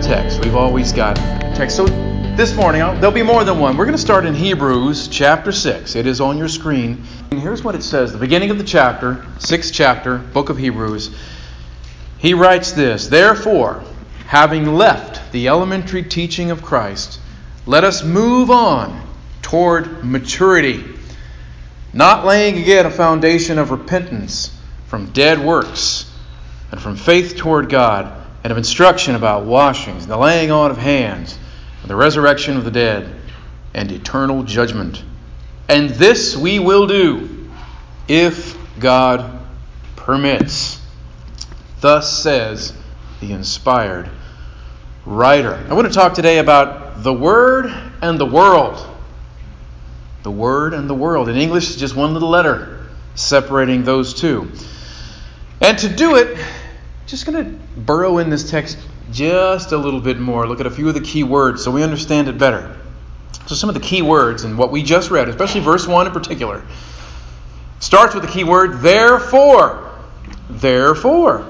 text. We've always got text. So this morning, there'll be more than one. We're going to start in Hebrews chapter 6. It is on your screen. And here's what it says the beginning of the chapter, sixth chapter, book of Hebrews. He writes this Therefore, having left the elementary teaching of Christ, let us move on toward maturity, not laying again a foundation of repentance from dead works and from faith toward God and of instruction about washings the laying on of hands and the resurrection of the dead and eternal judgment. And this we will do if God permits. Thus says the inspired writer. I want to talk today about the Word and the world. The Word and the world. In English, just one little letter separating those two. And to do it, just going to burrow in this text just a little bit more, look at a few of the key words so we understand it better. So, some of the key words in what we just read, especially verse 1 in particular, starts with the key word therefore. Therefore.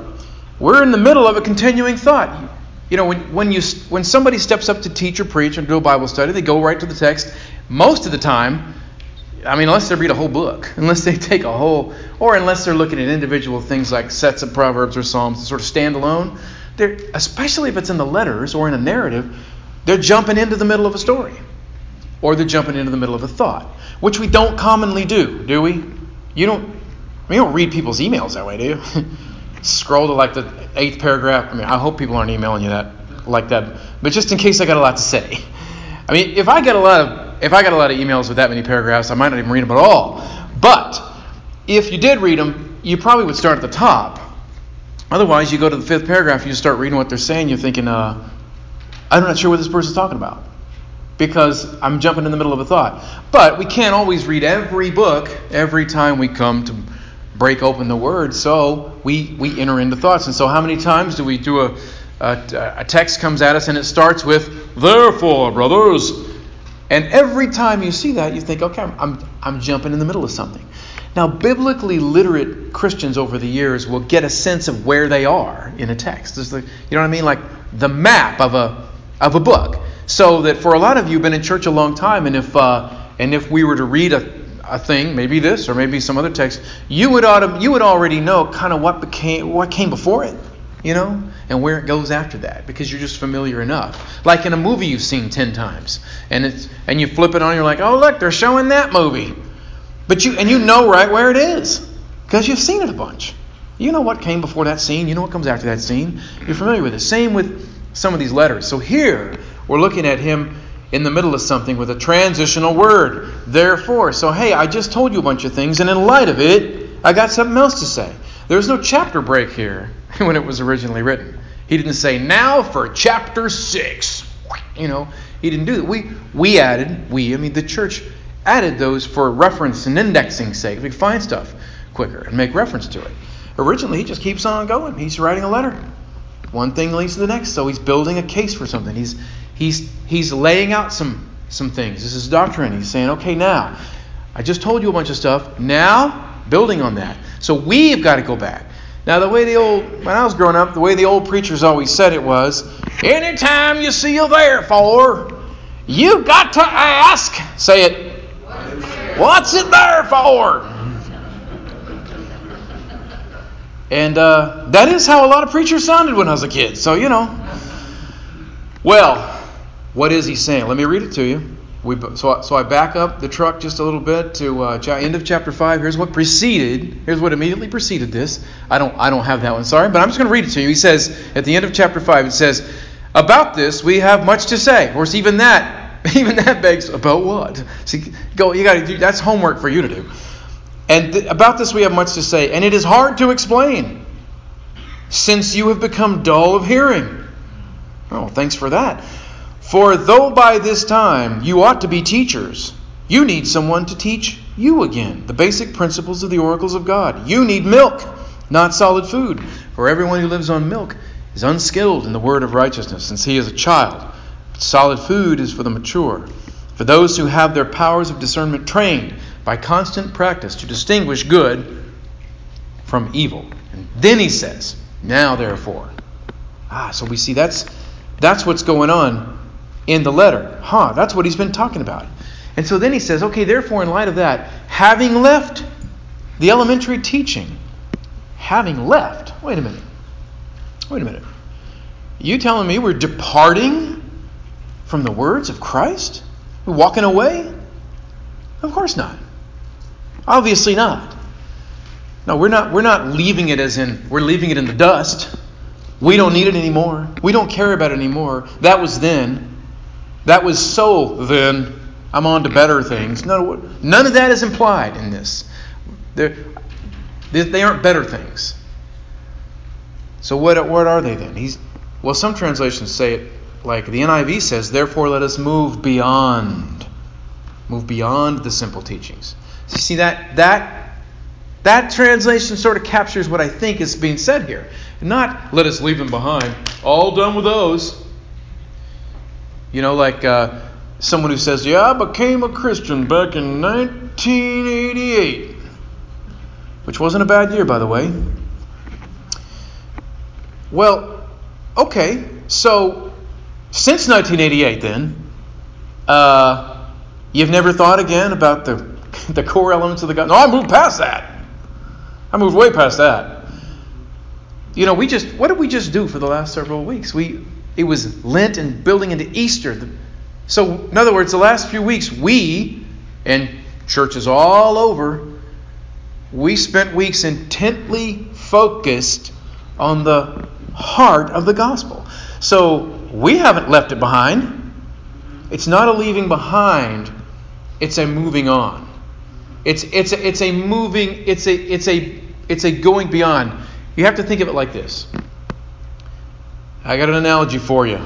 We're in the middle of a continuing thought. You know, when, when, you, when somebody steps up to teach or preach or do a Bible study, they go right to the text. Most of the time, I mean, unless they read a whole book, unless they take a whole, or unless they're looking at individual things like sets of Proverbs or Psalms sort of stand alone, they're, especially if it's in the letters or in a narrative, they're jumping into the middle of a story. Or they're jumping into the middle of a thought, which we don't commonly do, do we? You don't, we don't read people's emails that way, do you? Scroll to like the eighth paragraph. I mean, I hope people aren't emailing you that like that, but just in case I got a lot to say. I mean, if I get a lot of if I got a lot of emails with that many paragraphs, I might not even read them at all. But if you did read them, you probably would start at the top. Otherwise, you go to the fifth paragraph, you start reading what they're saying, you're thinking, uh, I'm not sure what this person's talking about because I'm jumping in the middle of a thought. But we can't always read every book every time we come to break open the Word, so we, we enter into thoughts. And so, how many times do we do a, a, a text comes at us and it starts with, Therefore, brothers, and every time you see that, you think, okay, I'm, I'm jumping in the middle of something. Now, biblically literate Christians over the years will get a sense of where they are in a text. The, you know what I mean? Like the map of a, of a book. So that for a lot of you, have been in church a long time, and if, uh, and if we were to read a, a thing, maybe this or maybe some other text, you would, auto, you would already know kind of what, became, what came before it you know, and where it goes after that because you're just familiar enough. Like in a movie you've seen 10 times and it's and you flip it on you're like, "Oh, look, they're showing that movie." But you and you know right where it is because you've seen it a bunch. You know what came before that scene, you know what comes after that scene. You're familiar with it. Same with some of these letters. So here we're looking at him in the middle of something with a transitional word. Therefore, so hey, I just told you a bunch of things and in light of it, I got something else to say. There's no chapter break here when it was originally written. He didn't say, now for chapter 6. You know, he didn't do that. We, we added, we, I mean, the church added those for reference and indexing sake. We find stuff quicker and make reference to it. Originally, he just keeps on going. He's writing a letter. One thing leads to the next. So he's building a case for something. He's, he's, he's laying out some, some things. This is doctrine. He's saying, okay, now, I just told you a bunch of stuff. Now, building on that. So we've got to go back. Now, the way the old, when I was growing up, the way the old preachers always said it was anytime you see a therefore, you got to ask, say it, what's it there for? And uh, that is how a lot of preachers sounded when I was a kid. So, you know. Well, what is he saying? Let me read it to you. We, so, so I back up the truck just a little bit to uh, end of chapter five. Here's what preceded. Here's what immediately preceded this. I don't I don't have that one. Sorry, but I'm just going to read it to you. He says at the end of chapter five. It says about this we have much to say. Of course, even that even that begs about what? See, go. You got to do. That's homework for you to do. And th- about this we have much to say, and it is hard to explain, since you have become dull of hearing. Oh, thanks for that. For though by this time you ought to be teachers, you need someone to teach you again the basic principles of the oracles of God. You need milk, not solid food. For everyone who lives on milk is unskilled in the word of righteousness, since he is a child. But solid food is for the mature, for those who have their powers of discernment trained by constant practice to distinguish good from evil. And then he says, Now therefore. Ah, so we see that's That's what's going on in the letter. Huh, that's what he's been talking about. And so then he says, okay, therefore, in light of that, having left the elementary teaching, having left, wait a minute, wait a minute. You telling me we're departing from the words of Christ? We're walking away? Of course not. Obviously not. No, we're not we're not leaving it as in we're leaving it in the dust. We don't need it anymore. We don't care about it anymore. That was then. That was so then. I'm on to better things. No, none of that is implied in this. They're, they aren't better things. So what, what are they then? He's, well, some translations say it like the NIV says, therefore let us move beyond. Move beyond the simple teachings. You see that that that translation sort of captures what I think is being said here. Not let us leave them behind. All done with those. You know, like uh, someone who says, Yeah, I became a Christian back in 1988, which wasn't a bad year, by the way. Well, okay, so since 1988, then, uh, you've never thought again about the, the core elements of the God? No, I moved past that. I moved way past that. You know, we just, what did we just do for the last several weeks? We, it was Lent and building into Easter. So, in other words, the last few weeks, we, and churches all over, we spent weeks intently focused on the heart of the gospel. So, we haven't left it behind. It's not a leaving behind, it's a moving on. It's, it's, a, it's a moving, it's a, it's, a, it's a going beyond. You have to think of it like this. I got an analogy for you.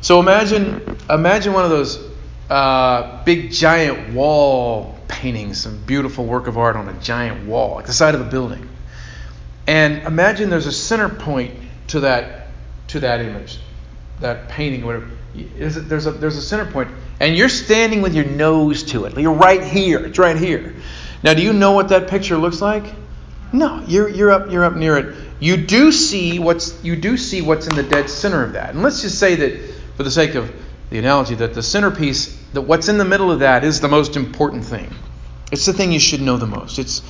So imagine, imagine one of those uh, big giant wall paintings, some beautiful work of art on a giant wall, like the side of a building. And imagine there's a center point to that to that image that painting, whatever. There's a, there's a center point, and you're standing with your nose to it. You're right here. It's right here. Now, do you know what that picture looks like? No, you're, you're up you're up near it. You do see what's you do see what's in the dead center of that. And let's just say that, for the sake of the analogy, that the centerpiece, that what's in the middle of that, is the most important thing. It's the thing you should know the most. It's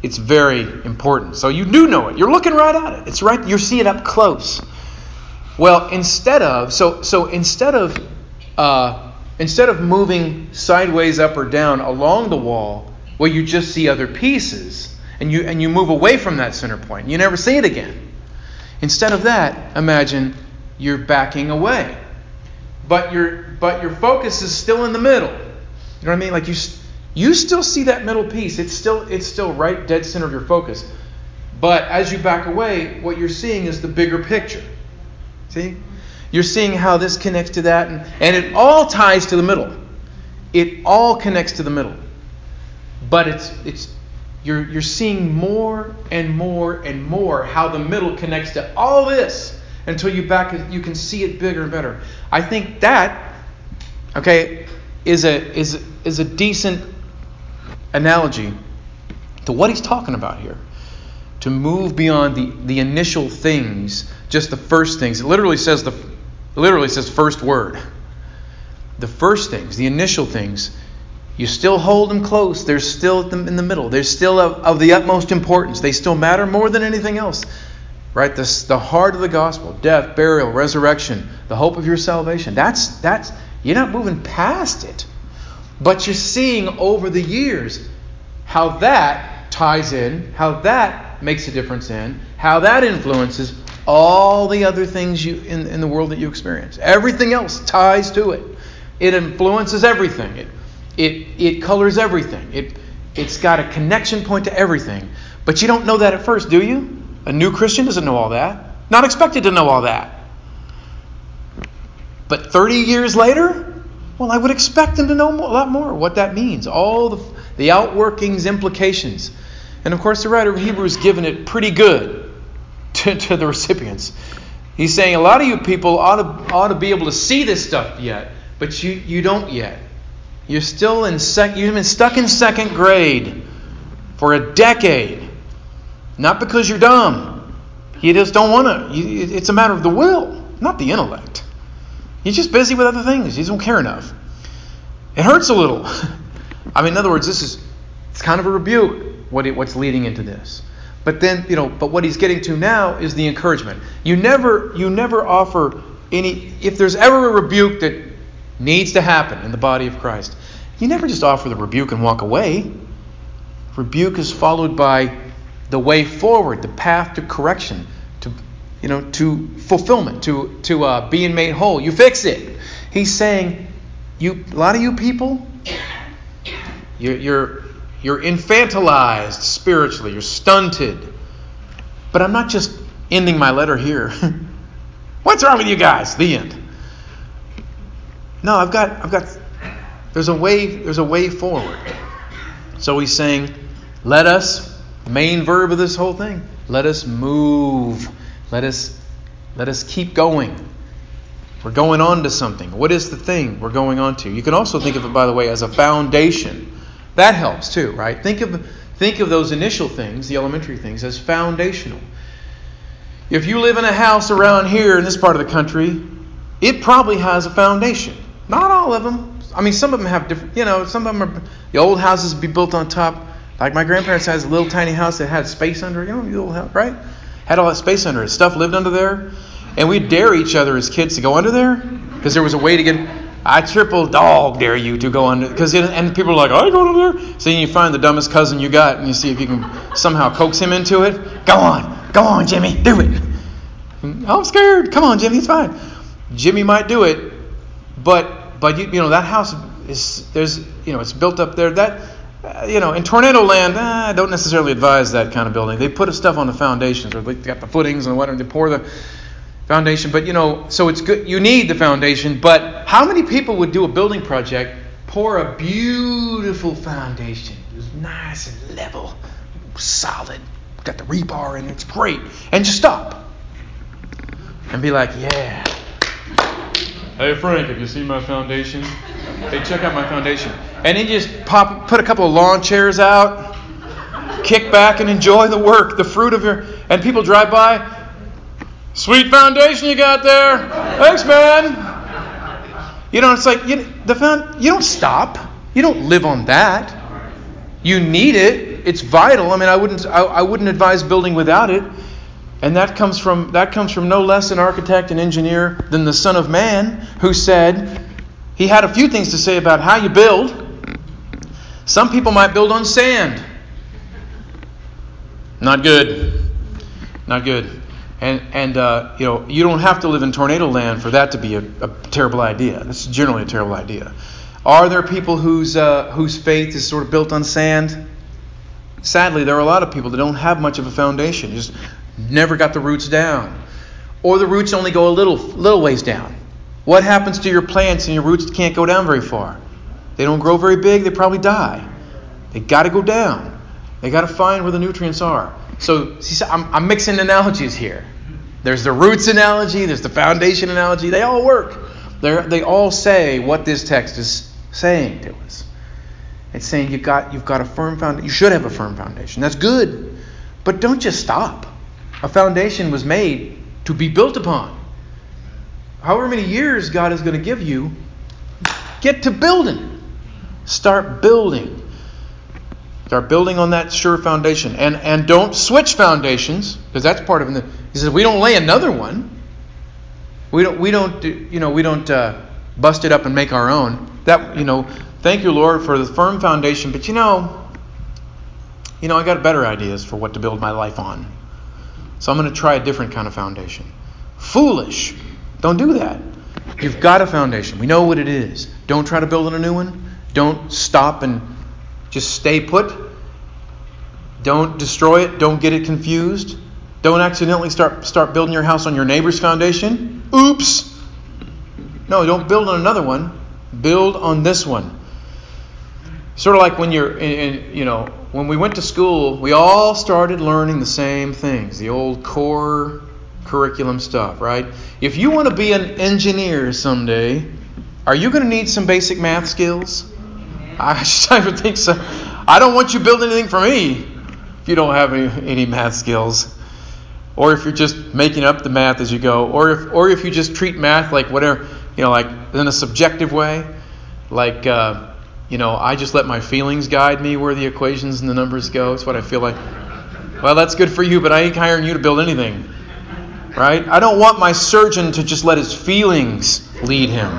it's very important. So you do know it. You're looking right at it. It's right. You see it up close. Well, instead of so so instead of uh, instead of moving sideways up or down along the wall, well, you just see other pieces, and you and you move away from that center point. You never see it again. Instead of that, imagine you're backing away, but your but your focus is still in the middle. You know what I mean? Like you you still see that middle piece. It's still it's still right dead center of your focus. But as you back away, what you're seeing is the bigger picture. See? You're seeing how this connects to that, and, and it all ties to the middle. It all connects to the middle. But it's it's you're you're seeing more and more and more how the middle connects to all this until you back you can see it bigger and better. I think that okay is a is is a decent analogy to what he's talking about here. To move beyond the, the initial things just the first things. It literally says the literally says first word. The first things, the initial things, you still hold them close. They're still in the middle. They're still of, of the utmost importance. They still matter more than anything else. Right? The heart of the gospel, death, burial, resurrection, the hope of your salvation. That's that's you're not moving past it. But you're seeing over the years how that ties in, how that makes a difference in, how that influences all the other things you in, in the world that you experience. Everything else ties to it. It influences everything. It it it colors everything. It it's got a connection point to everything. But you don't know that at first, do you? A new Christian doesn't know all that. Not expected to know all that. But 30 years later, well, I would expect them to know a lot more what that means, all the, the outworkings, implications. And of course, the writer of Hebrews given it pretty good to, to the recipients. He's saying a lot of you people ought to, ought to be able to see this stuff yet, but you, you don't yet. You're still in sec, you've been stuck in second grade for a decade. Not because you're dumb. You just don't want to. It's a matter of the will, not the intellect. He's just busy with other things. He doesn't care enough. It hurts a little. I mean, in other words, this is it's kind of a rebuke what it, what's leading into this. But then, you know, but what he's getting to now is the encouragement. You never you never offer any if there's ever a rebuke that needs to happen in the body of Christ, you never just offer the rebuke and walk away. Rebuke is followed by the way forward, the path to correction, to you know, to fulfillment, to to uh, being made whole. You fix it. He's saying, you a lot of you people, you're you're, you're infantilized spiritually. You're stunted. But I'm not just ending my letter here. What's wrong with you guys? The end. No, I've got I've got there's a way there's a way forward. So he's saying, let us main verb of this whole thing, let us move. Let us let us keep going. We're going on to something. What is the thing we're going on to? You can also think of it, by the way, as a foundation. That helps too, right? Think of think of those initial things, the elementary things, as foundational. If you live in a house around here in this part of the country, it probably has a foundation. Not all of them. I mean, some of them have different, you know, some of them are, the old houses be built on top. Like my grandparents has a little tiny house that had space under it, you know, little house, right? Had all that space under it. Stuff lived under there. And we dare each other as kids to go under there because there was a way to get. I triple dog dare you to go under because and people are like I go under there. So you find the dumbest cousin you got and you see if you can somehow coax him into it. Go on, go on, Jimmy, do it. I'm scared. Come on, Jimmy, it's fine. Jimmy might do it, but but you, you know that house is there's you know it's built up there that uh, you know in tornado land uh, I don't necessarily advise that kind of building. They put stuff on the foundations or they got the footings and whatever. They pour the foundation, but you know so it's good. You need the foundation, but how many people would do a building project? Pour a beautiful foundation, nice and level, solid, got the rebar in it's great, and just stop and be like, yeah. Hey Frank, have you seen my foundation? Hey, check out my foundation. And then just pop, put a couple of lawn chairs out, kick back and enjoy the work, the fruit of your. And people drive by. Sweet foundation you got there. Thanks, man. You know, it's like you, the found, you don't stop. You don't live on that. You need it. It's vital. I mean, I wouldn't I, I wouldn't advise building without it. And that comes from that comes from no less an architect and engineer than the Son of Man, who said he had a few things to say about how you build. Some people might build on sand. Not good. Not good. And and uh, you know you don't have to live in tornado land for that to be a, a terrible idea. That's generally a terrible idea. Are there people whose uh, whose faith is sort of built on sand? Sadly, there are a lot of people that don't have much of a foundation. Just never got the roots down. Or the roots only go a little, little ways down. What happens to your plants and your roots can't go down very far? They don't grow very big, they probably die. They got to go down. They got to find where the nutrients are. So see, I'm, I'm mixing analogies here. There's the roots analogy, there's the foundation analogy. They all work. They're, they all say what this text is saying to us. It's saying you've got, you've got a firm foundation. You should have a firm foundation. That's good. But don't just stop. A foundation was made to be built upon. However many years God is going to give you, get to building. Start building. Start building on that sure foundation. And, and don't switch foundations, because that's part of it. He says, we don't lay another one. We don't, we don't, you know, we don't uh, bust it up and make our own. That, you know, thank you, Lord, for the firm foundation. But you know, you know, I got better ideas for what to build my life on. So I'm going to try a different kind of foundation. Foolish. Don't do that. You've got a foundation. We know what it is. Don't try to build on a new one. Don't stop and just stay put. Don't destroy it. Don't get it confused. Don't accidentally start start building your house on your neighbor's foundation. Oops. No, don't build on another one. Build on this one. Sort of like when you're in, in you know when we went to school, we all started learning the same things, the old core curriculum stuff, right? If you want to be an engineer someday, are you going to need some basic math skills? I, I would think so. I don't want you building anything for me if you don't have any, any math skills. Or if you're just making up the math as you go, or if or if you just treat math like whatever you know, like in a subjective way, like, uh, you know, I just let my feelings guide me where the equations and the numbers go. It's what I feel like. Well, that's good for you, but I ain't hiring you to build anything. Right? I don't want my surgeon to just let his feelings lead him.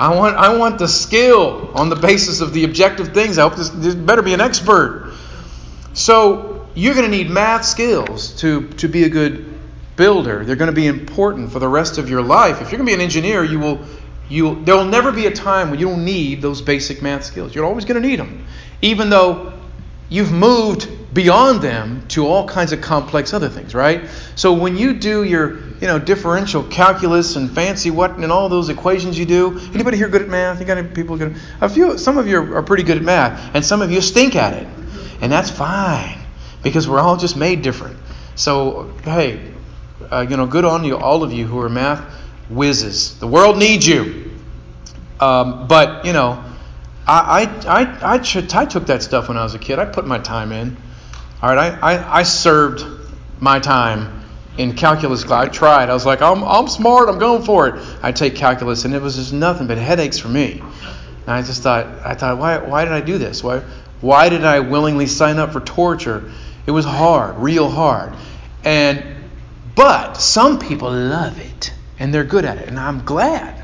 I want, I want the skill on the basis of the objective things. I hope this, this better be an expert. So you're going to need math skills to, to be a good builder. They're going to be important for the rest of your life. If you're going to be an engineer, you will, you there will never be a time when you don't need those basic math skills. You're always going to need them, even though you've moved beyond them to all kinds of complex other things, right? So when you do your, you know, differential calculus and fancy what and all those equations you do, anybody here good at math? You got any people good? A few, some of you are pretty good at math, and some of you stink at it, and that's fine because we're all just made different. So hey, uh, you know, good on you, all of you who are math whizzes. The world needs you, um, but you know. I, I, I, I, I took that stuff when I was a kid. I put my time in. All right, I, I, I served my time in calculus class. I tried. I was like, I'm, I'm smart. I'm going for it. I take calculus, and it was just nothing but headaches for me. And I just thought, I thought, why, why did I do this? Why, why did I willingly sign up for torture? It was hard, real hard. And but some people love it, and they're good at it, and I'm glad.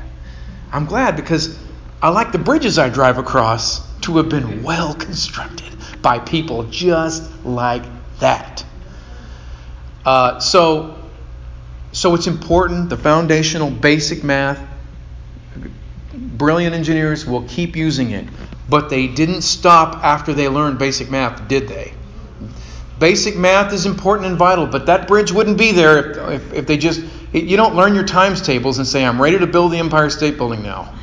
I'm glad because I like the bridges I drive across to have been well constructed by people just like that. Uh, so, so it's important. The foundational, basic math. Brilliant engineers will keep using it, but they didn't stop after they learned basic math, did they? Basic math is important and vital, but that bridge wouldn't be there if, if, if they just. You don't learn your times tables and say, "I'm ready to build the Empire State Building now."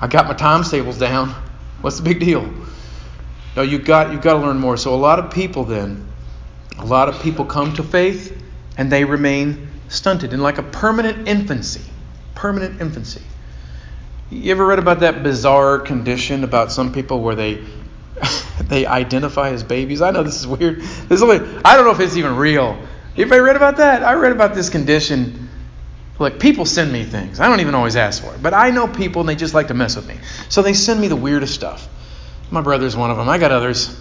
I got my times tables down. What's the big deal? No, you've got, you've got to learn more. So, a lot of people then, a lot of people come to faith and they remain stunted in like a permanent infancy. Permanent infancy. You ever read about that bizarre condition about some people where they they identify as babies? I know this is weird. This only, I don't know if it's even real. You ever read about that? I read about this condition. Look, people send me things. I don't even always ask for it, but I know people and they just like to mess with me. So they send me the weirdest stuff. My brother's one of them. I got others.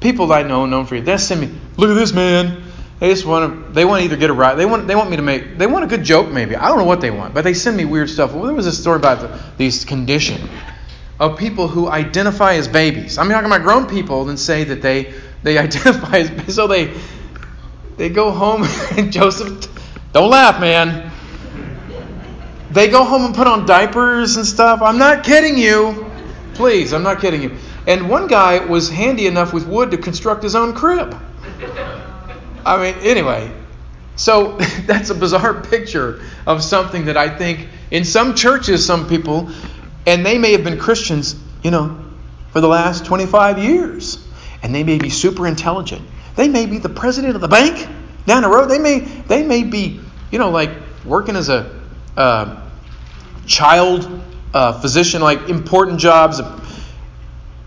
People that I know, known for you. They send me, look at this man. They just want to. They want to either get a ride. They want. They want me to make. They want a good joke, maybe. I don't know what they want, but they send me weird stuff. Well, there was a story about the, these condition of people who identify as babies. I'm talking about grown people and say that they they identify as. So they they go home and Joseph. Don't laugh, man. They go home and put on diapers and stuff. I'm not kidding you. Please, I'm not kidding you. And one guy was handy enough with wood to construct his own crib. I mean, anyway, so that's a bizarre picture of something that I think in some churches, some people, and they may have been Christians, you know, for the last 25 years, and they may be super intelligent. They may be the president of the bank down the road. They may, they may be, you know, like working as a uh, child uh, physician, like important jobs,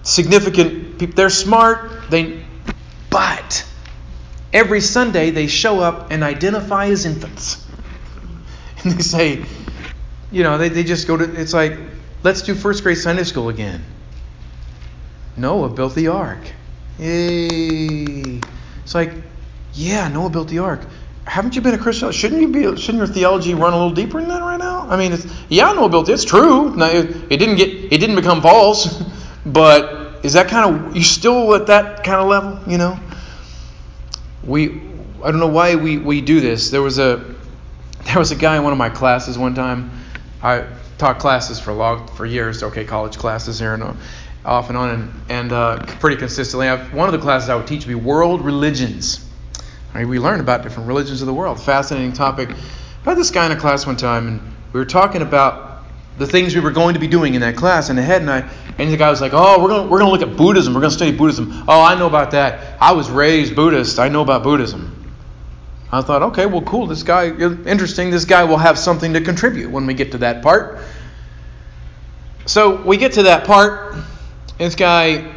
significant people. They're smart. They, but every Sunday they show up and identify as infants, and they say, you know, they, they just go to. It's like, let's do first grade Sunday school again. Noah built the ark. Yay! It's like, yeah, Noah built the ark. Haven't you been a Christian? Shouldn't you be? Shouldn't your theology run a little deeper than that right now? I mean, it's, yeah, Noah built it. It's true. Now, it, it didn't get. It didn't become false, but is that kind of you still at that kind of level? You know, we I don't know why we, we do this. There was a there was a guy in one of my classes one time. I taught classes for long for years. Okay, college classes here and off and on, and, and uh, pretty consistently. I've, one of the classes I would teach would be world religions. We learn about different religions of the world. Fascinating topic. I had this guy in a class one time, and we were talking about the things we were going to be doing in that class and ahead and I and the guy was like, "Oh, we're going we're to look at Buddhism. We're going to study Buddhism." "Oh, I know about that. I was raised Buddhist. I know about Buddhism." I thought, "Okay, well cool. This guy interesting. This guy will have something to contribute when we get to that part." So, we get to that part. This guy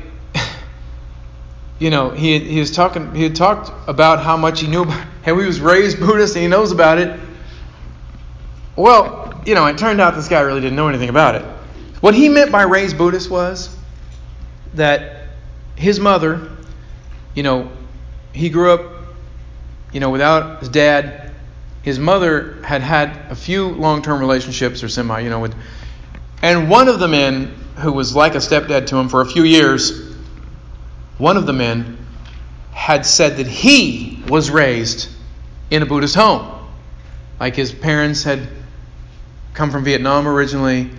you know, he he was talking he had talked about how much he knew about how he was raised Buddhist and he knows about it. Well, you know, it turned out this guy really didn't know anything about it. What he meant by raised Buddhist was that his mother, you know, he grew up, you know, without his dad. His mother had had a few long-term relationships or semi, you know, with, and one of the men who was like a stepdad to him for a few years, one of the men had said that he was raised in a Buddhist home. Like his parents had come from Vietnam originally.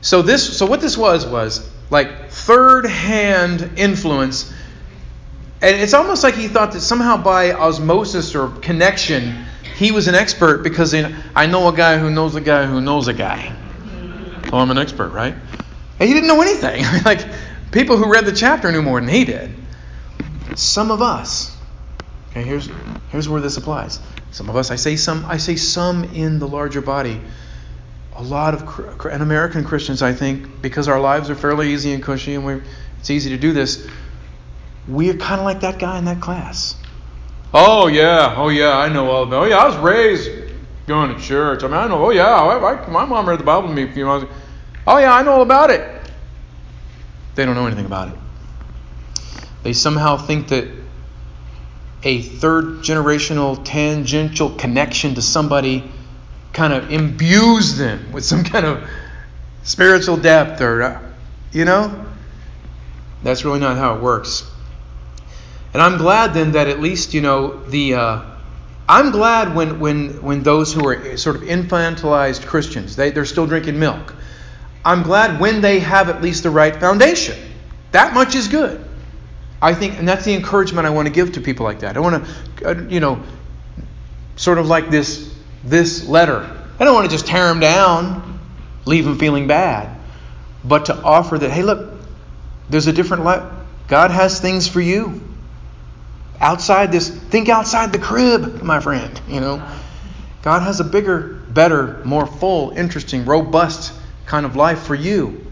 So this so what this was was like third hand influence. And it's almost like he thought that somehow by osmosis or connection, he was an expert because I know a guy who knows a guy who knows a guy. So I'm an expert, right? He didn't know anything. like people who read the chapter knew more than he did. Some of us, okay, here's here's where this applies. Some of us, I say some, I say some in the larger body. A lot of and American Christians, I think, because our lives are fairly easy and cushy, and we it's easy to do this. We're kind of like that guy in that class. Oh yeah, oh yeah, I know all about. It. Oh yeah, I was raised going to church. I mean, I know. Oh yeah, I, I, my mom read the Bible to me a few months. Oh yeah, I know all about it. They don't know anything about it. They somehow think that a third generational tangential connection to somebody kind of imbues them with some kind of spiritual depth or uh, you know? That's really not how it works. And i'm glad then that at least you know the uh, i'm glad when when when those who are sort of infantilized christians they, they're still drinking milk i'm glad when they have at least the right foundation that much is good I think, and that's the encouragement I want to give to people like that. I want to, uh, you know, sort of like this this letter. I don't want to just tear them down, leave them feeling bad, but to offer that, hey, look, there's a different life. God has things for you outside this. Think outside the crib, my friend. You know, God has a bigger, better, more full, interesting, robust kind of life for you,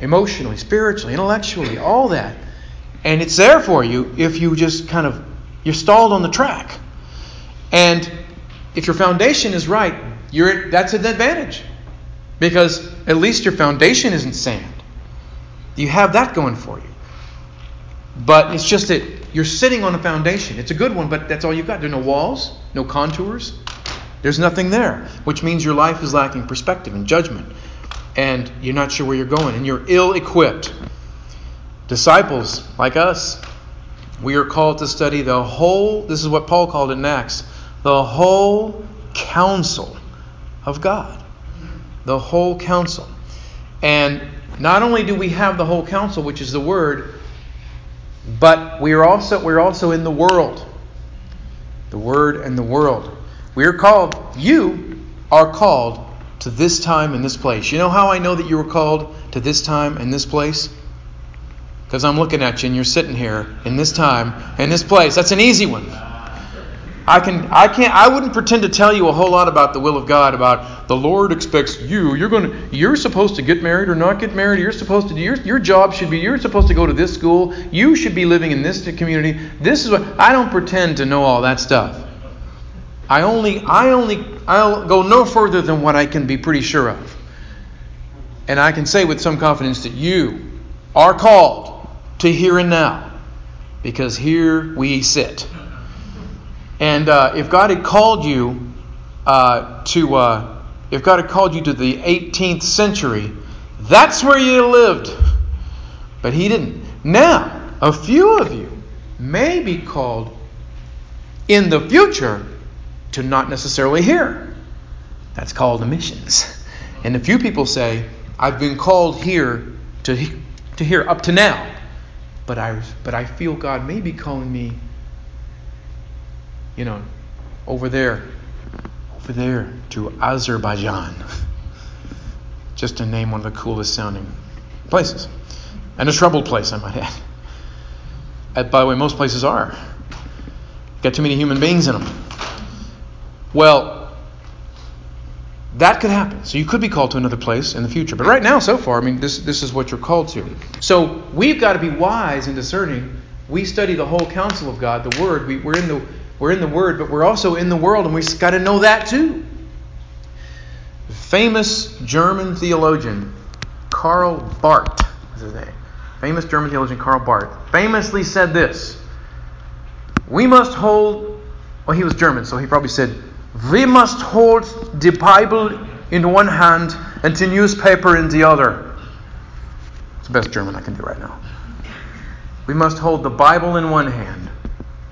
emotionally, spiritually, intellectually, all that. And it's there for you if you just kind of you're stalled on the track. And if your foundation is right, you're that's an advantage. Because at least your foundation isn't sand. You have that going for you. But it's just that you're sitting on a foundation. It's a good one, but that's all you've got. There are no walls, no contours. There's nothing there, which means your life is lacking perspective and judgment. And you're not sure where you're going, and you're ill equipped Disciples, like us, we are called to study the whole, this is what Paul called it next, the whole counsel of God. The whole counsel. And not only do we have the whole counsel, which is the word, but we are also we're also in the world. The word and the world. We are called, you are called to this time and this place. You know how I know that you were called to this time and this place? because I'm looking at you and you're sitting here in this time, in this place. That's an easy one. I can I can't I wouldn't pretend to tell you a whole lot about the will of God about the Lord expects you you're going to you're supposed to get married or not get married you're supposed to your your job should be you're supposed to go to this school you should be living in this community this is what I don't pretend to know all that stuff I only I only I'll go no further than what I can be pretty sure of and I can say with some confidence that you are called to here and now, because here we sit. And uh, if God had called you uh, to, uh, if God had called you to the 18th century, that's where you lived. But He didn't. Now, a few of you may be called in the future to not necessarily here. That's called missions. And a few people say, I've been called here to, to here up to now but I, but I feel God may be calling me, you know, over there, over there to Azerbaijan. Just to name one of the coolest sounding places. And a troubled place, I might add. By the way, most places are. Got too many human beings in them. Well, that could happen. So you could be called to another place in the future. But right now, so far, I mean, this, this is what you're called to. So we've got to be wise and discerning. We study the whole counsel of God, the Word. We, we're, in the, we're in the Word, but we're also in the world, and we've got to know that too. famous German theologian Karl Barth, is his name. Famous German theologian Karl Barth famously said this We must hold, well, he was German, so he probably said, We must hold the Bible in one hand and the newspaper in the other. It's the best German I can do right now. We must hold the Bible in one hand.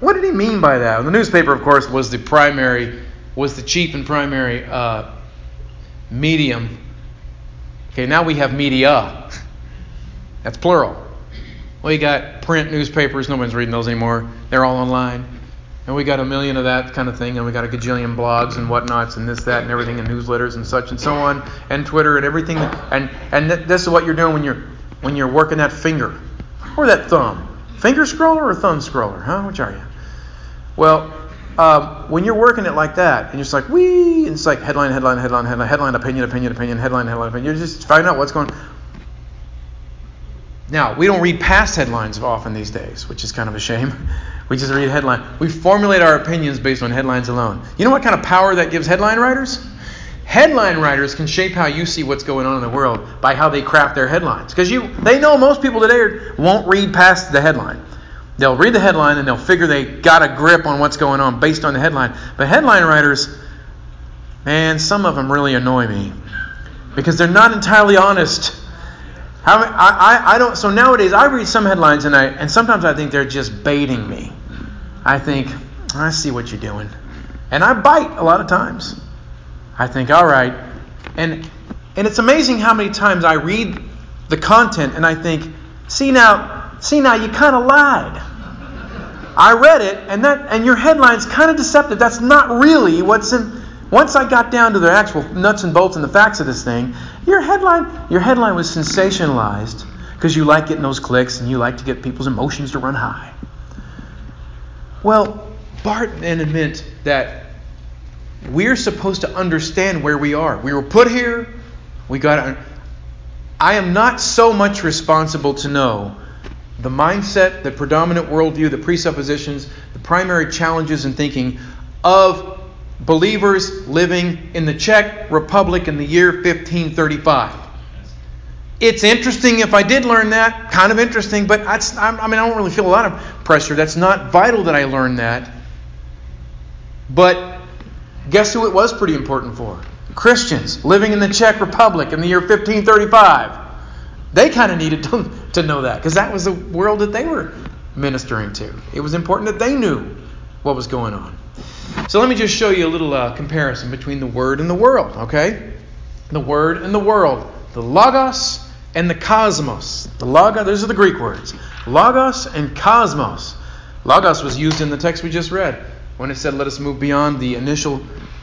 What did he mean by that? The newspaper, of course, was the primary, was the chief and primary uh, medium. Okay, now we have media. That's plural. Well, you got print newspapers. No one's reading those anymore. They're all online. And we got a million of that kind of thing, and we got a gajillion blogs and whatnots, and this, that, and everything, and newsletters and such and so on, and Twitter and everything. And and this is what you're doing when you're when you're working that finger or that thumb. Finger scroller or thumb scroller, huh? Which are you? Well, um, when you're working it like that, and you're just like, wee, and it's like headline, headline, headline, headline, headline, opinion, opinion, opinion, headline, headline, opinion. You're just finding out what's going. Now, we don't read past headlines often these days, which is kind of a shame. We just read headline. We formulate our opinions based on headlines alone. You know what kind of power that gives headline writers? Headline writers can shape how you see what's going on in the world by how they craft their headlines. Because you, they know most people today won't read past the headline. They'll read the headline and they'll figure they got a grip on what's going on based on the headline. But headline writers, man, some of them really annoy me because they're not entirely honest. I, I, I don't. So nowadays, I read some headlines and I and sometimes I think they're just baiting me. I think I see what you're doing, and I bite a lot of times. I think, all right, and and it's amazing how many times I read the content and I think, see now, see now, you kind of lied. I read it, and that and your headline's kind of deceptive. That's not really what's in. Once I got down to the actual nuts and bolts and the facts of this thing, your headline your headline was sensationalized because you like getting those clicks and you like to get people's emotions to run high. Well, then admit that we're supposed to understand where we are. We were put here. We got. I am not so much responsible to know the mindset, the predominant worldview, the presuppositions, the primary challenges in thinking of believers living in the Czech Republic in the year 1535. It's interesting if I did learn that, kind of interesting, but I mean, I don't really feel a lot of pressure. That's not vital that I learn that. But guess who it was pretty important for? Christians living in the Czech Republic in the year 1535. They kind of needed to, to know that because that was the world that they were ministering to. It was important that they knew what was going on. So let me just show you a little uh, comparison between the Word and the world, okay? The Word and the world. The Logos and the Cosmos. The Logos, those are the Greek words. Logos and Cosmos. Logos was used in the text we just read when it said, let us move beyond the initial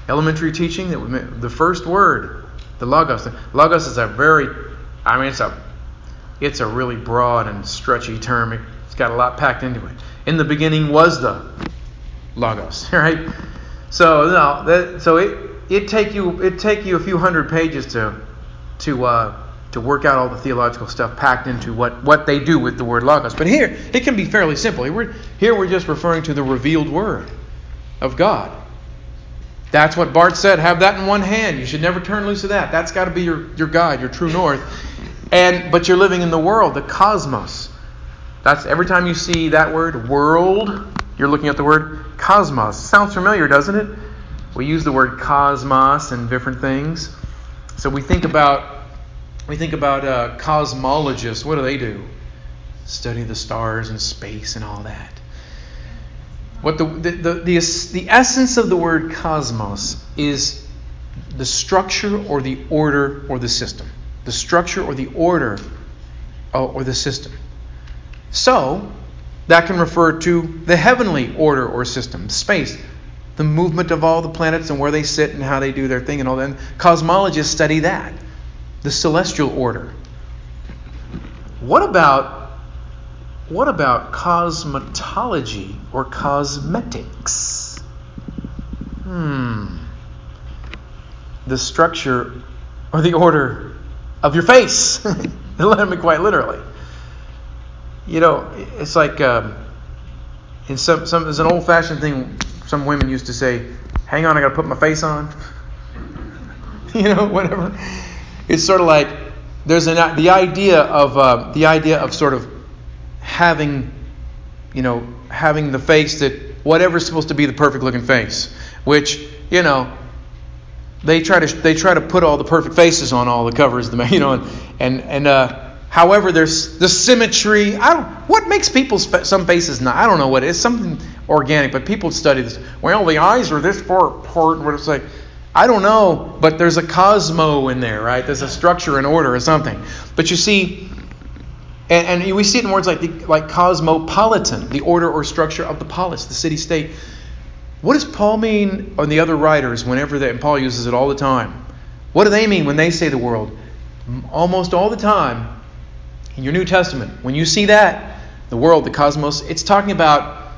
elementary teaching. That the first word, the Logos. Logos is a very, I mean, it's a it's a really broad and stretchy term. It's got a lot packed into it. In the beginning was the logos, right? So no, that, so it it take you it take you a few hundred pages to to uh, to work out all the theological stuff packed into what what they do with the word logos. But here it can be fairly simple. Here we're, here we're just referring to the revealed word of God. That's what Barth said. Have that in one hand. You should never turn loose of that. That's got to be your, your guide, your true north. And but you're living in the world, the cosmos. That's every time you see that word world, you're looking at the word cosmos. Sounds familiar, doesn't it? We use the word cosmos and different things. So we think about we think about uh, cosmologists. What do they do? Study the stars and space and all that. What the the, the, the, the essence of the word cosmos is the structure or the order or the system the structure or the order uh, or the system. So, that can refer to the heavenly order or system, space, the movement of all the planets and where they sit and how they do their thing and all that. And cosmologists study that, the celestial order. What about what about cosmetology or cosmetics? Hmm. The structure or the order of your face. Let me quite literally. You know, it's like um, in some, some there's an old-fashioned thing. Some women used to say, "Hang on, I got to put my face on." you know, whatever. It's sort of like there's an the idea of uh, the idea of sort of having, you know, having the face that whatever's supposed to be the perfect looking face, which you know they try to they try to put all the perfect faces on all the covers, the you know, and and, and uh, However, there's the symmetry. I don't, what makes people's some faces not? I don't know what it is. Something organic, but people study this. Well, the eyes are this far apart. What it's like, I don't know, but there's a cosmo in there, right? There's a structure and order or something. But you see, and, and we see it in words like the, like cosmopolitan, the order or structure of the polis, the city-state. What does Paul mean, or the other writers, whenever they, and Paul uses it all the time? What do they mean when they say the world? Almost all the time, in your New Testament, when you see that, the world, the cosmos, it's talking about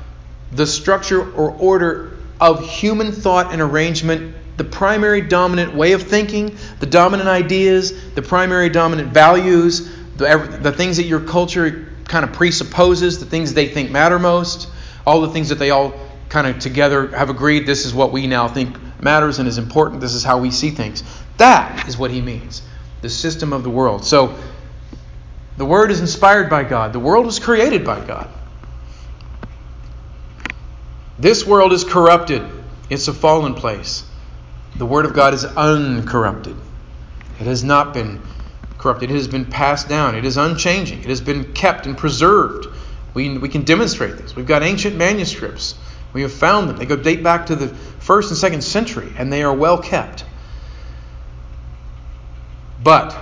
the structure or order of human thought and arrangement, the primary dominant way of thinking, the dominant ideas, the primary dominant values, the, the things that your culture kind of presupposes, the things they think matter most, all the things that they all kind of together have agreed this is what we now think matters and is important, this is how we see things. That is what he means. The system of the world. So the Word is inspired by God. The world was created by God. This world is corrupted, it's a fallen place. The Word of God is uncorrupted. It has not been corrupted, it has been passed down, it is unchanging, it has been kept and preserved. We, we can demonstrate this. We've got ancient manuscripts. We have found them. They go date back to the first and second century, and they are well kept. But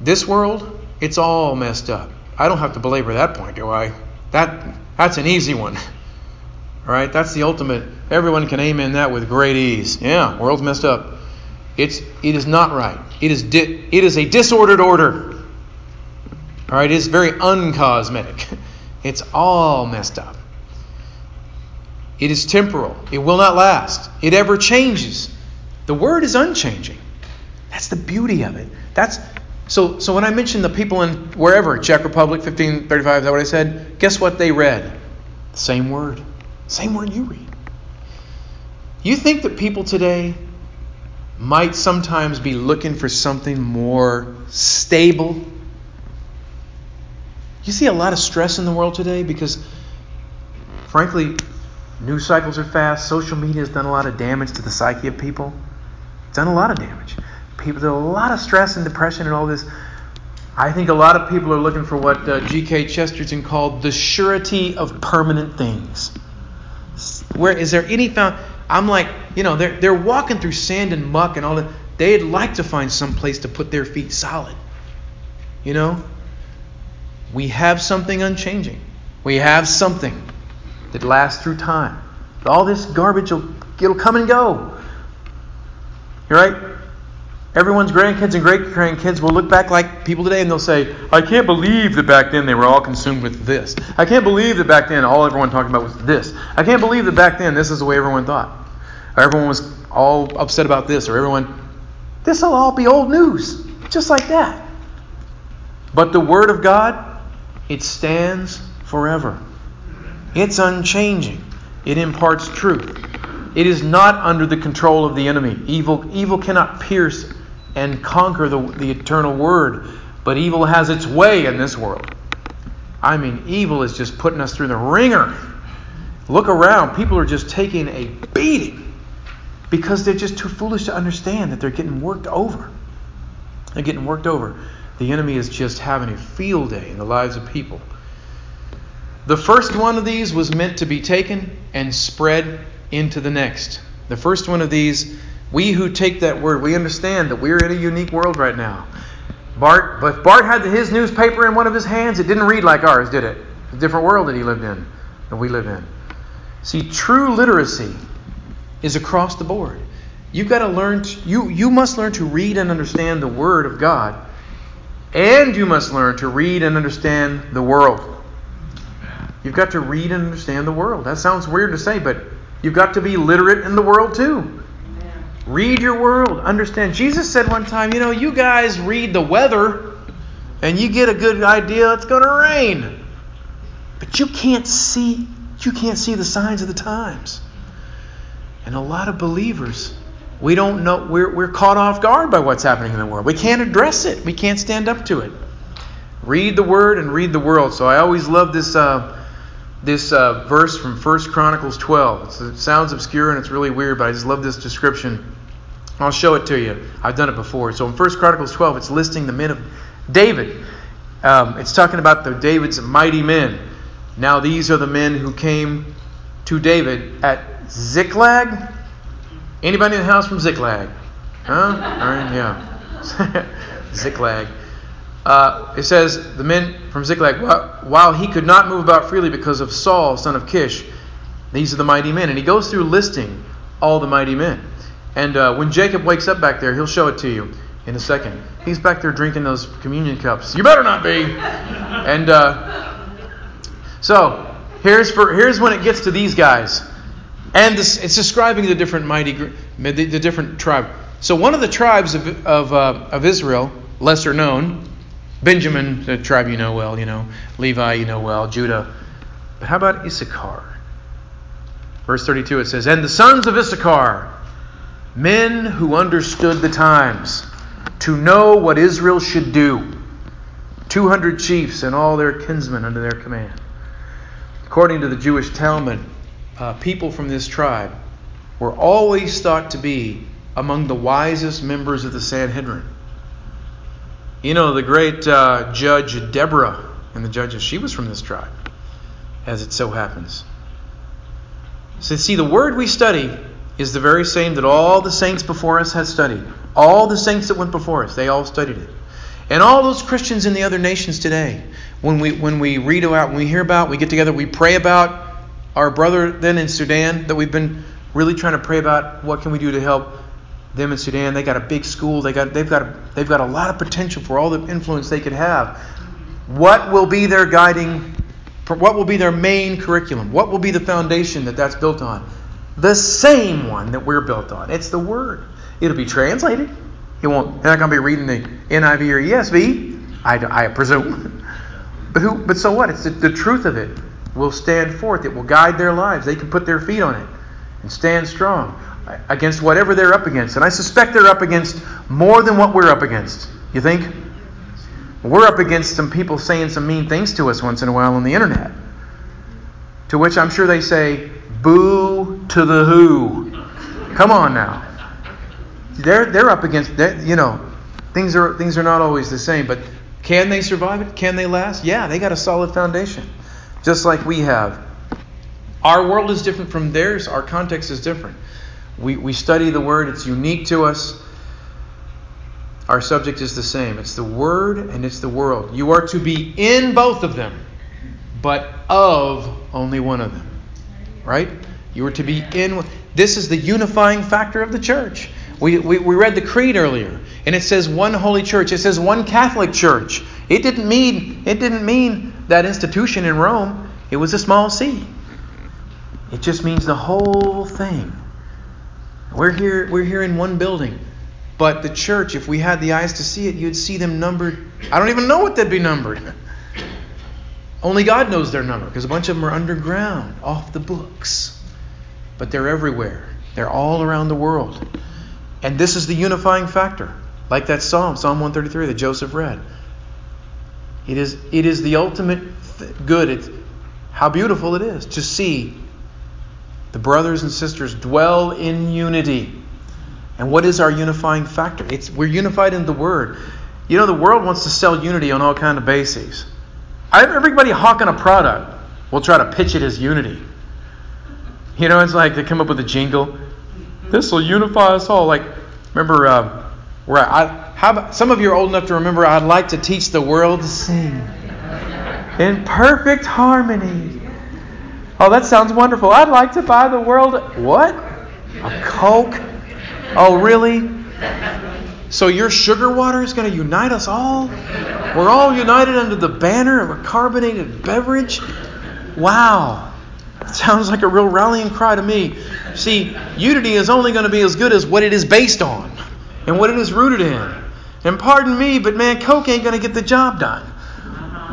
this world it's all messed up. I don't have to belabor that point, do I? That that's an easy one. All right, that's the ultimate. Everyone can amen that with great ease. Yeah, world's messed up. It's it is not right. It is di- it is a disordered order. All right, it is very uncosmetic. It's all messed up. It is temporal. It will not last. It ever changes. The word is unchanging. That's the beauty of it. That's so, so when I mentioned the people in wherever, Czech Republic, 1535, is that what I said? Guess what they read? Same word. Same word you read. You think that people today might sometimes be looking for something more stable? You see a lot of stress in the world today because, frankly, news cycles are fast. Social media has done a lot of damage to the psyche of people. It's done a lot of damage people. There's a lot of stress and depression and all this. I think a lot of people are looking for what uh, G.K. Chesterton called the surety of permanent things. Where is there any found? I'm like, you know, they're they're walking through sand and muck and all that. They'd like to find some place to put their feet solid. You know, we have something unchanging. We have something that lasts through time. All this garbage will it'll come and go. Right. Everyone's grandkids and great grandkids will look back like people today and they'll say, I can't believe that back then they were all consumed with this. I can't believe that back then all everyone talked about was this. I can't believe that back then this is the way everyone thought. Or everyone was all upset about this, or everyone. This will all be old news, just like that. But the Word of God, it stands forever. It's unchanging. It imparts truth. It is not under the control of the enemy. Evil, evil cannot pierce and conquer the, the eternal word. But evil has its way in this world. I mean, evil is just putting us through the ringer. Look around. People are just taking a beating because they're just too foolish to understand that they're getting worked over. They're getting worked over. The enemy is just having a field day in the lives of people. The first one of these was meant to be taken and spread into the next. The first one of these we who take that word, we understand that we're in a unique world right now. Barth, but if Barth had his newspaper in one of his hands. It didn't read like ours, did it? It's a different world that he lived in, that we live in. See, true literacy is across the board. You've got to learn. To, you you must learn to read and understand the Word of God, and you must learn to read and understand the world. You've got to read and understand the world. That sounds weird to say, but you've got to be literate in the world too. Read your world. Understand. Jesus said one time, you know, you guys read the weather and you get a good idea it's going to rain. But you can't see you can't see the signs of the times. And a lot of believers we don't know, we're, we're caught off guard by what's happening in the world. We can't address it, we can't stand up to it. Read the Word and read the world. So I always love this. Uh, this uh, verse from 1 Chronicles 12. It's, it sounds obscure and it's really weird, but I just love this description. I'll show it to you. I've done it before. So in 1 Chronicles 12, it's listing the men of David. Um, it's talking about the David's mighty men. Now these are the men who came to David at Ziklag. Anybody in the house from Ziklag? Huh? All right, yeah. Ziklag. Uh, it says the men from Ziklag, while he could not move about freely because of Saul, son of Kish, these are the mighty men. And he goes through listing all the mighty men. And uh, when Jacob wakes up back there, he'll show it to you in a second. He's back there drinking those communion cups. You better not be. And uh, so here's for here's when it gets to these guys, and this, it's describing the different mighty the, the, different tribe. So one of the tribes of of, uh, of Israel, lesser known, Benjamin, the tribe you know well, you know Levi you know well, Judah. But how about Issachar? Verse 32 it says, And the sons of Issachar, men who understood the times, to know what Israel should do. 200 chiefs and all their kinsmen under their command. According to the Jewish Talmud, uh, people from this tribe were always thought to be among the wisest members of the Sanhedrin. You know, the great uh, judge Deborah and the judges, she was from this tribe, as it so happens. So, see, the word we study is the very same that all the saints before us had studied. All the saints that went before us, they all studied it. And all those Christians in the other nations today, when we when we read about, when we hear about, we get together, we pray about our brother then in Sudan that we've been really trying to pray about what can we do to help them in Sudan. They got a big school. They got they've got a, they've got a lot of potential for all the influence they could have. What will be their guiding? What will be their main curriculum? What will be the foundation that that's built on? The same one that we're built on. It's the Word. It'll be translated. It won't. They're not going to be reading the NIV or ESV, I, I presume. But who? But so what? It's the, the truth of it will stand forth. It will guide their lives. They can put their feet on it and stand strong against whatever they're up against. And I suspect they're up against more than what we're up against. You think? We're up against some people saying some mean things to us once in a while on the internet. To which I'm sure they say, boo to the who. Come on now. They're, they're up against, you know, things are, things are not always the same. But can they survive it? Can they last? Yeah, they got a solid foundation, just like we have. Our world is different from theirs, our context is different. We, we study the Word, it's unique to us. Our subject is the same it's the Word and it's the world. You are to be in both of them, but of only one of them. Right? You are to be in. This is the unifying factor of the church. We, we, we read the creed earlier, and it says one holy church. It says one Catholic church. It didn't mean it didn't mean that institution in Rome. It was a small c. It just means the whole thing. We're here, we're here in one building. But the church, if we had the eyes to see it, you'd see them numbered. I don't even know what they'd be numbered. Only God knows their number because a bunch of them are underground, off the books. But they're everywhere, they're all around the world. And this is the unifying factor. Like that psalm, Psalm 133 that Joseph read. It is, it is the ultimate good. It's how beautiful it is to see the brothers and sisters dwell in unity. And what is our unifying factor? It's we're unified in the Word. You know, the world wants to sell unity on all kind of bases. Everybody hawking a product will try to pitch it as unity. You know, it's like they come up with a jingle. This will unify us all. Like, remember uh, where I, how some of you are old enough to remember I'd like to teach the world to sing in perfect harmony. Oh, that sounds wonderful. I'd like to buy the world. What? A Coke? Oh, really? So your sugar water is going to unite us all? We're all united under the banner of a carbonated beverage? Wow. That Sounds like a real rallying cry to me. See, unity is only going to be as good as what it is based on and what it is rooted in. And pardon me, but man, Coke ain't going to get the job done.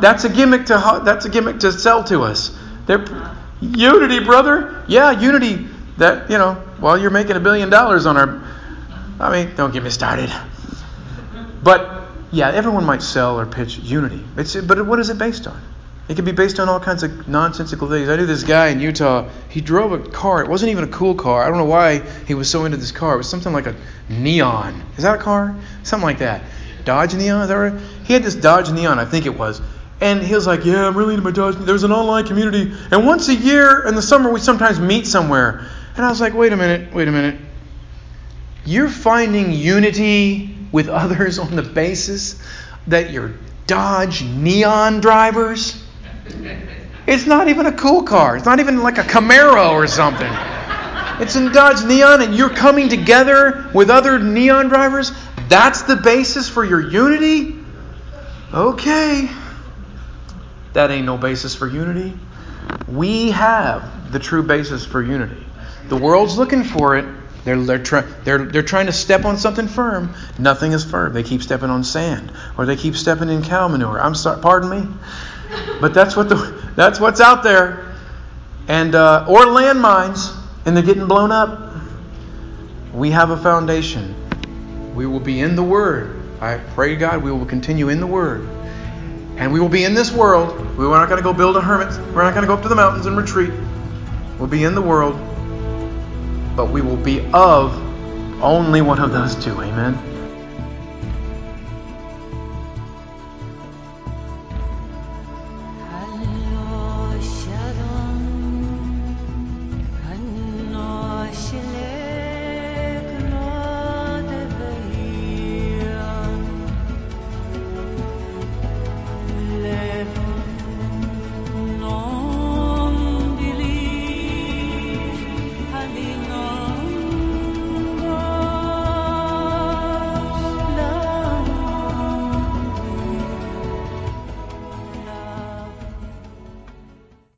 That's a gimmick to that's a gimmick to sell to us. They're, Unity, brother. Yeah, unity. That, you know, while you're making a billion dollars on our I mean, don't get me started. But yeah, everyone might sell or pitch unity. It's, but what is it based on? It can be based on all kinds of nonsensical things. I knew this guy in Utah. He drove a car. It wasn't even a cool car. I don't know why he was so into this car. It was something like a neon. Is that a car? Something like that. Dodge Neon. Is that right? He had this Dodge Neon, I think it was. And he was like, "Yeah, I'm really into my Dodge." There's an online community, and once a year in the summer we sometimes meet somewhere. And I was like, "Wait a minute, wait a minute. You're finding unity with others on the basis that you're Dodge Neon drivers?" It's not even a cool car. It's not even like a Camaro or something. It's in Dodge Neon, and you're coming together with other neon drivers. That's the basis for your unity? Okay. That ain't no basis for unity. We have the true basis for unity. The world's looking for it. They're, they're, try, they're, they're trying to step on something firm. Nothing is firm. They keep stepping on sand, or they keep stepping in cow manure. I'm sorry, pardon me, but that's what the that's what's out there, and uh, or landmines, and they're getting blown up. We have a foundation. We will be in the Word. I pray God we will continue in the Word. And we will be in this world. We're not going to go build a hermit. We're not going to go up to the mountains and retreat. We'll be in the world. But we will be of only one of those two. Amen.